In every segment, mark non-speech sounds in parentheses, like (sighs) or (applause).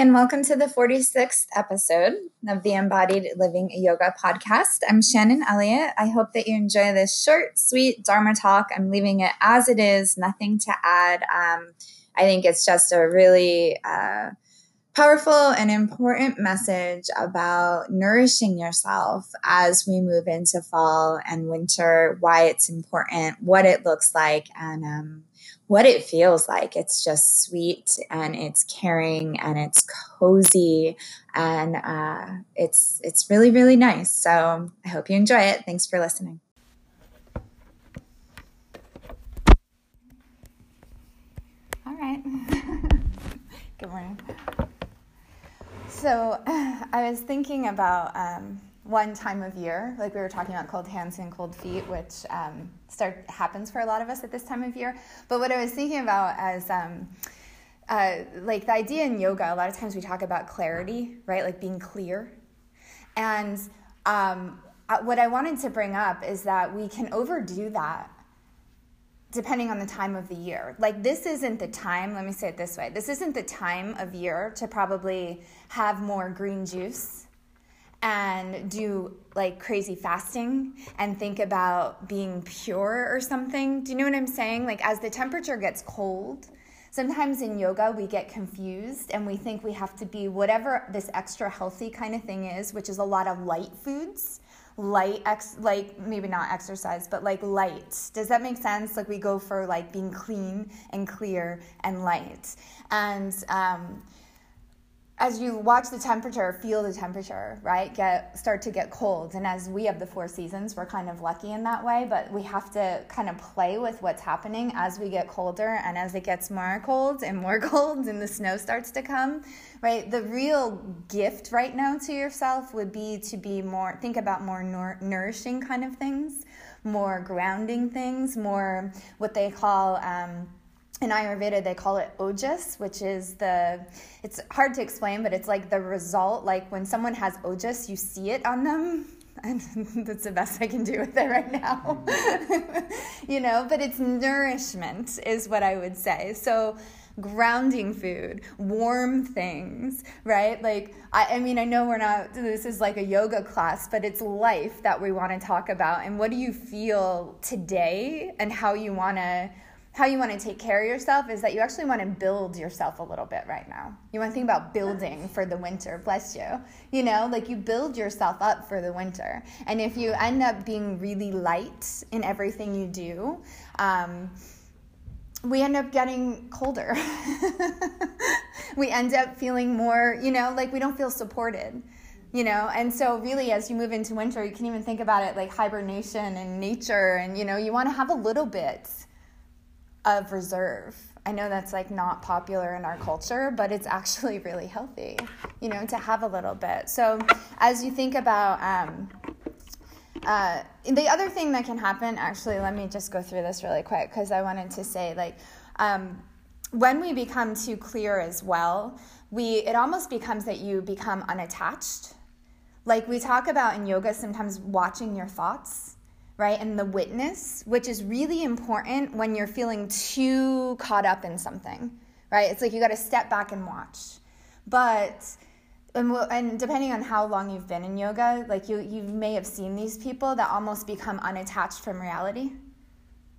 and welcome to the 46th episode of the Embodied Living Yoga podcast. I'm Shannon Elliott. I hope that you enjoy this short, sweet Dharma talk. I'm leaving it as it is, nothing to add. Um, I think it's just a really uh, powerful and important message about nourishing yourself as we move into fall and winter, why it's important, what it looks like, and um, what it feels like. It's just sweet and it's caring and it's cozy and uh, it's it's really really nice. So I hope you enjoy it. Thanks for listening. All right. (laughs) Good morning. So (sighs) I was thinking about. Um, one time of year, like we were talking about cold hands and cold feet, which um, start happens for a lot of us at this time of year. But what I was thinking about as um, uh, like the idea in yoga, a lot of times we talk about clarity, right? Like being clear. And um, uh, what I wanted to bring up is that we can overdo that depending on the time of the year. Like, this isn't the time, let me say it this way this isn't the time of year to probably have more green juice and do like crazy fasting and think about being pure or something. Do you know what I'm saying? Like, as the temperature gets cold, sometimes in yoga we get confused and we think we have to be whatever this extra healthy kind of thing is, which is a lot of light foods. Light, ex- like maybe not exercise, but like light. Does that make sense? Like we go for like being clean and clear and light. And um, as you watch the temperature, feel the temperature, right? Get start to get cold. And as we have the four seasons, we're kind of lucky in that way, but we have to kind of play with what's happening as we get colder and as it gets more cold and more (laughs) cold and the snow starts to come, right? The real gift right now to yourself would be to be more think about more nourishing kind of things, more grounding things, more what they call um, in ayurveda they call it ojas which is the it's hard to explain but it's like the result like when someone has ojas you see it on them (laughs) and (laughs) that's the best i can do with it right now (laughs) you know but it's nourishment is what i would say so grounding food, warm things, right? Like, I, I, mean, I know we're not, this is like a yoga class, but it's life that we want to talk about. And what do you feel today and how you want to how you want to take care of yourself is that you actually want to build yourself a little bit right now. You want to think about building for the winter, bless you. You know, like you build yourself up for the winter. And if you end up being really light in everything you do, um, we end up getting colder. (laughs) we end up feeling more, you know, like we don't feel supported you know and so really as you move into winter you can even think about it like hibernation and nature and you know you want to have a little bit of reserve. I know that's like not popular in our culture, but it's actually (laughs) really healthy, you know, to have a little bit. So as you think about um, uh, the other thing that can happen, actually, let me just go through this really quick because I wanted to say like um, when we become too clear as well, we it almost becomes that you become unattached. Like we talk about in yoga, sometimes watching your thoughts right? And the witness, which is really important when you're feeling too caught up in something, right? It's like you got to step back and watch. But and, and depending on how long you've been in yoga, like you you may have seen these people that almost become unattached from reality.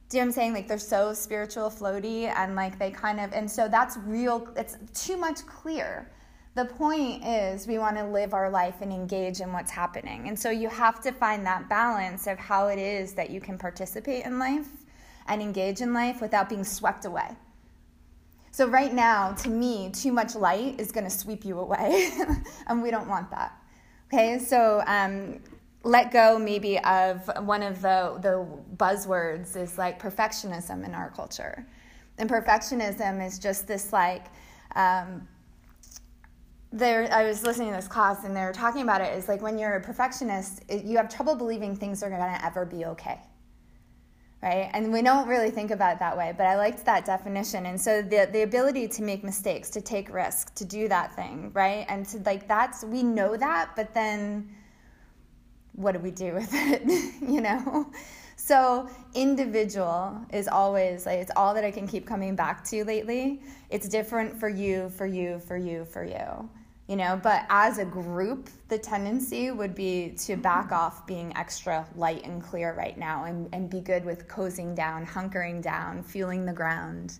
Do you know what I'm saying? Like they're so spiritual, floaty, and like they kind of and so that's real. It's too much clear the point is, we want to live our life and engage in what's happening. And so you have to find that balance of how it is that you can participate in life and engage in life without being swept away. So, right now, to me, too much light is going to sweep you away, (laughs) and we don't want that. Okay, so um, let go maybe of one of the, the buzzwords is like perfectionism in our culture. And perfectionism is just this like, um, there i was listening to this class and they were talking about it is like when you're a perfectionist it, you have trouble believing things are going to ever be okay. Right? And we don't really think about it that way but i liked that definition. And so the, the ability to make mistakes to take risks to do that thing right? And to like that's we know that but then what do we do (laughs) with it? You know? So, individual is always like it's all that I can keep coming back to lately. It's different for you, for you, for you, for you. You know, but as a group, the tendency would be to back off being extra light and clear right now and, and be good with cozying down, hunkering down, feeling the ground,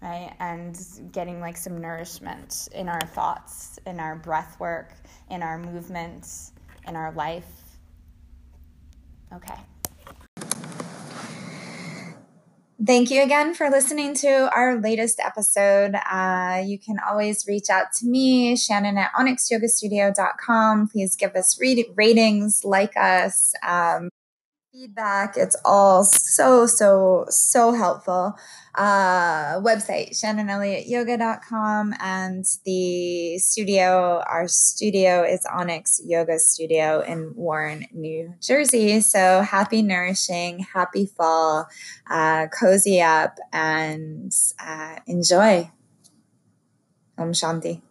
right? And getting like some nourishment in our thoughts, in our breath work, in our movements, in our life. Okay. Thank you again for listening to our latest episode. Uh, you can always reach out to me, Shannon at onyxyogastudio.com. Please give us read- ratings, like us. Um, feedback. It's all so, so, so helpful. Uh, website, shannonelliottyoga.com. And the studio, our studio is Onyx Yoga Studio in Warren, New Jersey. So happy, nourishing, happy fall, uh, cozy up, and uh, enjoy. Om Shanti.